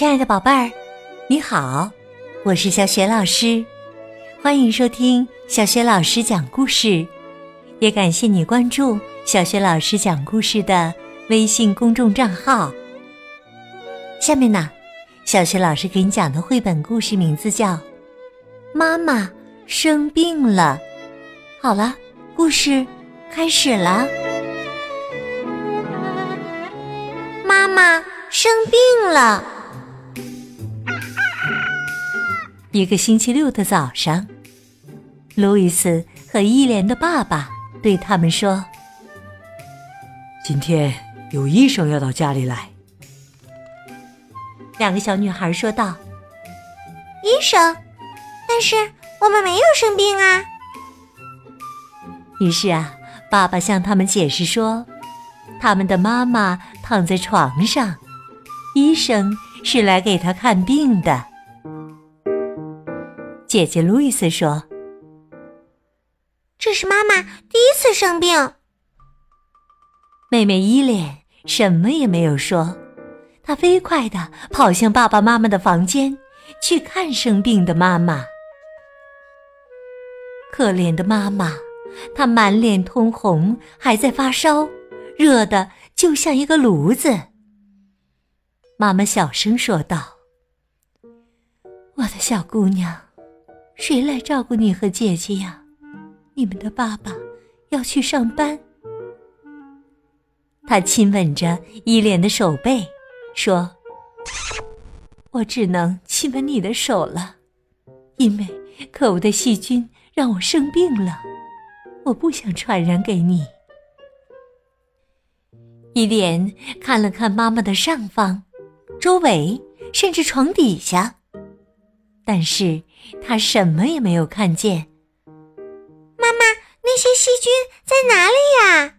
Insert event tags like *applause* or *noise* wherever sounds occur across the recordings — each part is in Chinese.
亲爱的宝贝儿，你好，我是小雪老师，欢迎收听小雪老师讲故事，也感谢你关注小雪老师讲故事的微信公众账号。下面呢，小雪老师给你讲的绘本故事名字叫《妈妈生病了》。好了，故事开始了。妈妈生病了。一个星期六的早上，路易斯和伊莲的爸爸对他们说：“今天有医生要到家里来。”两个小女孩说道：“医生？但是我们没有生病啊。”于是啊，爸爸向他们解释说，他们的妈妈躺在床上，医生是来给她看病的。姐姐路易斯说：“这是妈妈第一次生病。”妹妹伊莲什么也没有说，她飞快地跑向爸爸妈妈的房间去看生病的妈妈。可怜的妈妈，她满脸通红，还在发烧，热的就像一个炉子。妈妈小声说道：“我的小姑娘。”谁来照顾你和姐姐呀？你们的爸爸要去上班。他亲吻着伊莲的手背，说：“我只能亲吻你的手了，因为可恶的细菌让我生病了，我不想传染给你。”伊莲看了看妈妈的上方、周围，甚至床底下。但是他什么也没有看见。妈妈，那些细菌在哪里呀？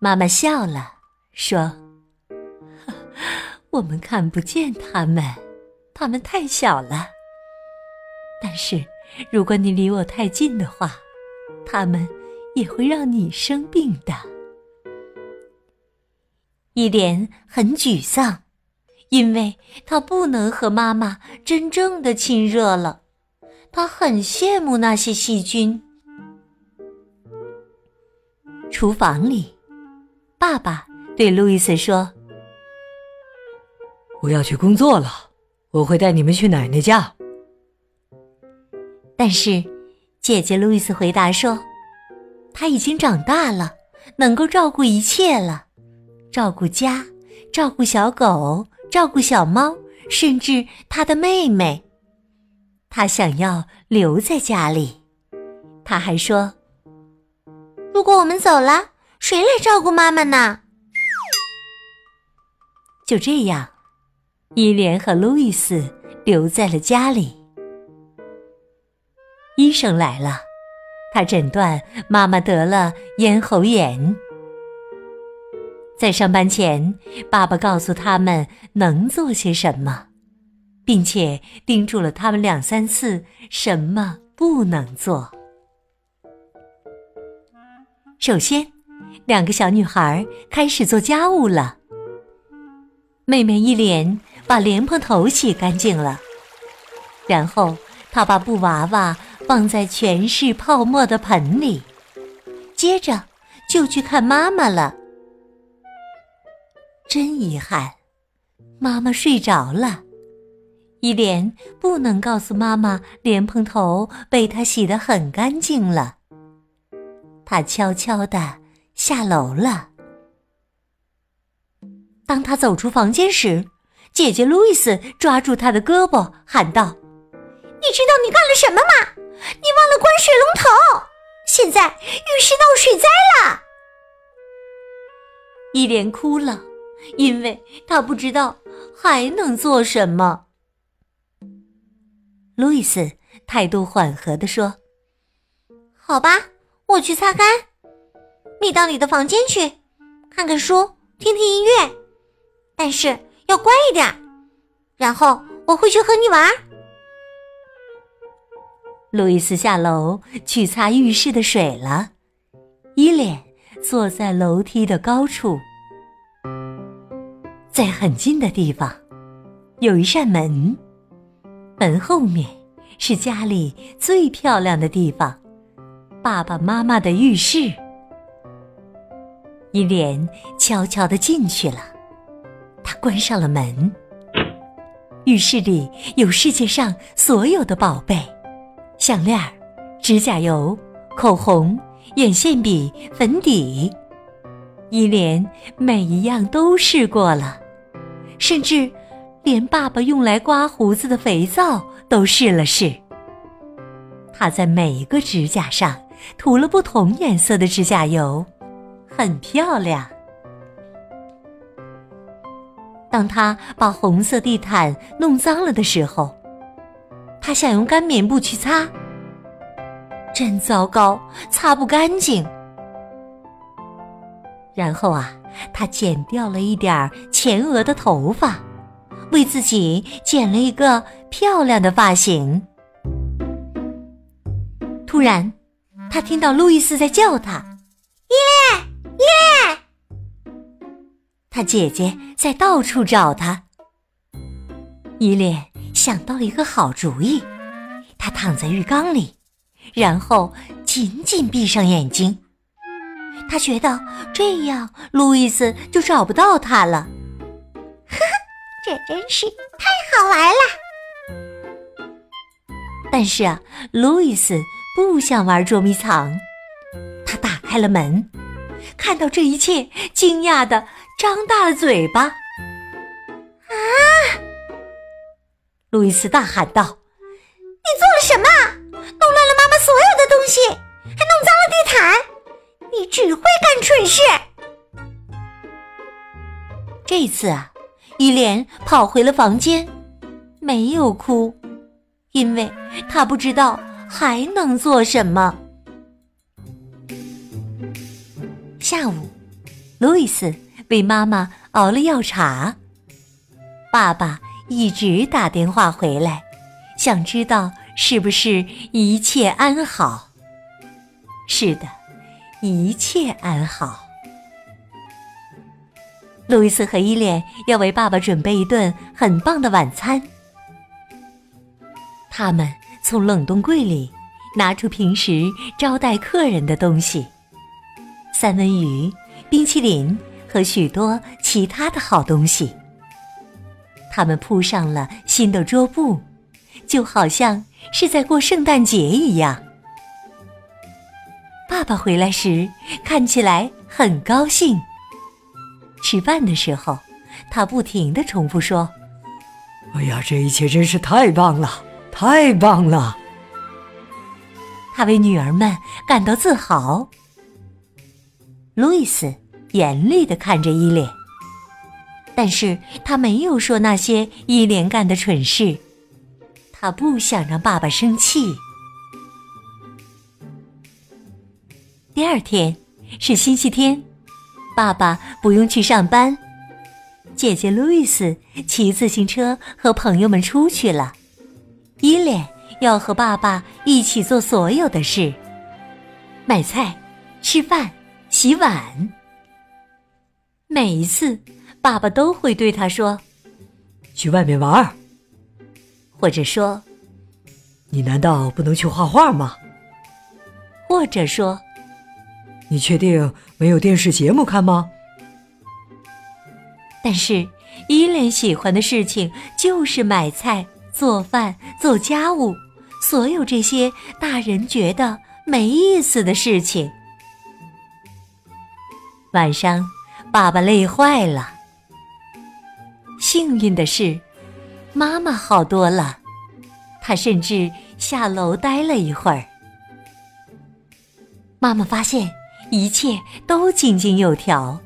妈妈笑了，说：“ *laughs* 我们看不见它们，它们太小了。但是如果你离我太近的话，它们也会让你生病的。”一莲很沮丧。因为他不能和妈妈真正的亲热了，他很羡慕那些细菌。厨房里，爸爸对路易斯说：“我要去工作了，我会带你们去奶奶家。”但是，姐姐路易斯回答说：“他已经长大了，能够照顾一切了，照顾家，照顾小狗。”照顾小猫，甚至他的妹妹，他想要留在家里。他还说：“如果我们走了，谁来照顾妈妈呢？”就这样，伊莲和路易斯留在了家里。医生来了，他诊断妈妈得了咽喉炎。在上班前，爸爸告诉他们能做些什么，并且叮嘱了他们两三次什么不能做。首先，两个小女孩开始做家务了。妹妹一莲把莲蓬头洗干净了，然后她把布娃娃放在全是泡沫的盆里，接着就去看妈妈了。真遗憾，妈妈睡着了。伊莲不能告诉妈妈莲蓬头被她洗得很干净了。她悄悄地下楼了。当她走出房间时，姐姐路易斯抓住她的胳膊，喊道：“你知道你干了什么吗？你忘了关水龙头！现在浴室闹水灾了！”伊莲哭了。因为他不知道还能做什么。路易斯态度缓和地说：“好吧，我去擦干。你到你的房间去，看看书，听听音乐，但是要乖一点。然后我会去和你玩。”路易斯下楼去擦浴室的水了。伊莲坐在楼梯的高处。在很近的地方，有一扇门，门后面是家里最漂亮的地方——爸爸妈妈的浴室。伊莲悄悄的进去了，他关上了门。浴室里有世界上所有的宝贝：项链、指甲油、口红、眼线笔、粉底。伊莲每一样都试过了，甚至。连爸爸用来刮胡子的肥皂都试了试。他在每一个指甲上涂了不同颜色的指甲油，很漂亮。当他把红色地毯弄脏了的时候，他想用干棉布去擦，真糟糕，擦不干净。然后啊，他剪掉了一点前额的头发。为自己剪了一个漂亮的发型。突然，他听到路易斯在叫他：“耶耶！”他姐姐在到处找他。伊莲想到了一个好主意，他躺在浴缸里，然后紧紧闭上眼睛。他觉得这样路易斯就找不到他了。呵呵这真是太好玩了！但是啊，路易斯不想玩捉迷藏。他打开了门，看到这一切，惊讶的张大了嘴巴。啊！路易斯大喊道：“你做了什么？弄乱了妈妈所有的东西，还弄脏了地毯！你只会干蠢事！”这次啊。伊莲跑回了房间，没有哭，因为她不知道还能做什么。下午，路易斯为妈妈熬了药茶。爸爸一直打电话回来，想知道是不是一切安好。是的，一切安好。路易斯和伊莲要为爸爸准备一顿很棒的晚餐。他们从冷冻柜里拿出平时招待客人的东西：三文鱼、冰淇淋和许多其他的好东西。他们铺上了新的桌布，就好像是在过圣诞节一样。爸爸回来时看起来很高兴。吃饭的时候，他不停的重复说：“哎呀，这一切真是太棒了，太棒了！”他为女儿们感到自豪。路易斯严厉的看着伊莲，但是他没有说那些伊莲干的蠢事，他不想让爸爸生气。第二天是星期天。爸爸不用去上班，姐姐路易斯骑自行车和朋友们出去了。伊莲要和爸爸一起做所有的事：买菜、吃饭、洗碗。每一次，爸爸都会对他说：“去外面玩。”或者说：“你难道不能去画画吗？”或者说。你确定没有电视节目看吗？但是伊莲喜欢的事情就是买菜、做饭、做家务，所有这些大人觉得没意思的事情。晚上，爸爸累坏了。幸运的是，妈妈好多了，她甚至下楼待了一会儿。妈妈发现。一切都井井有条。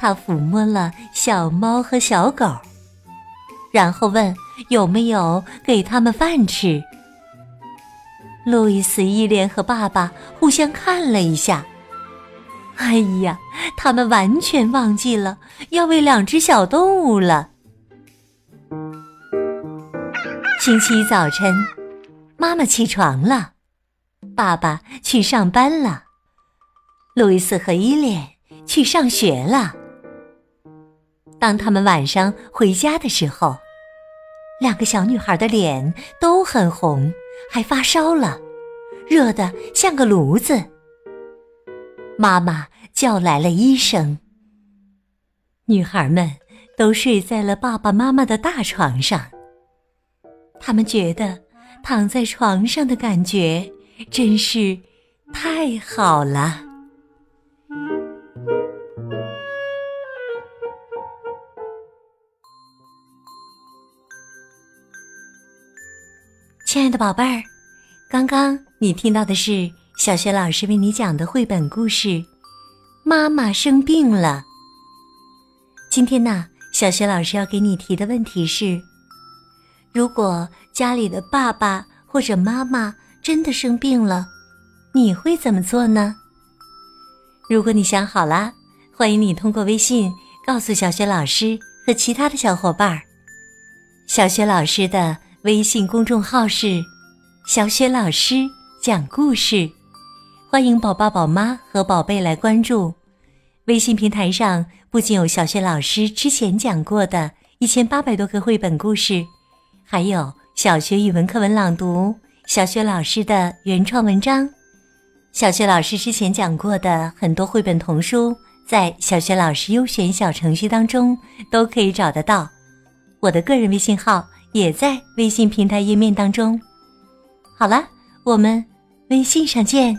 他抚摸了小猫和小狗，然后问有没有给他们饭吃。路易斯、伊莲和爸爸互相看了一下，哎呀，他们完全忘记了要喂两只小动物了。星期一早晨，妈妈起床了，爸爸去上班了。路易斯和伊莲去上学了。当他们晚上回家的时候，两个小女孩的脸都很红，还发烧了，热得像个炉子。妈妈叫来了医生。女孩们都睡在了爸爸妈妈的大床上。他们觉得躺在床上的感觉真是太好了。亲爱的宝贝儿，刚刚你听到的是小学老师为你讲的绘本故事《妈妈生病了》。今天呢，小学老师要给你提的问题是：如果家里的爸爸或者妈妈真的生病了，你会怎么做呢？如果你想好了，欢迎你通过微信告诉小学老师和其他的小伙伴儿。小学老师的。微信公众号是“小雪老师讲故事”，欢迎宝宝、宝妈和宝贝来关注。微信平台上不仅有小雪老师之前讲过的一千八百多个绘本故事，还有小学语文课文朗读、小学老师的原创文章。小学老师之前讲过的很多绘本童书，在小学老师优选小程序当中都可以找得到。我的个人微信号。也在微信平台页面当中。好了，我们微信上见。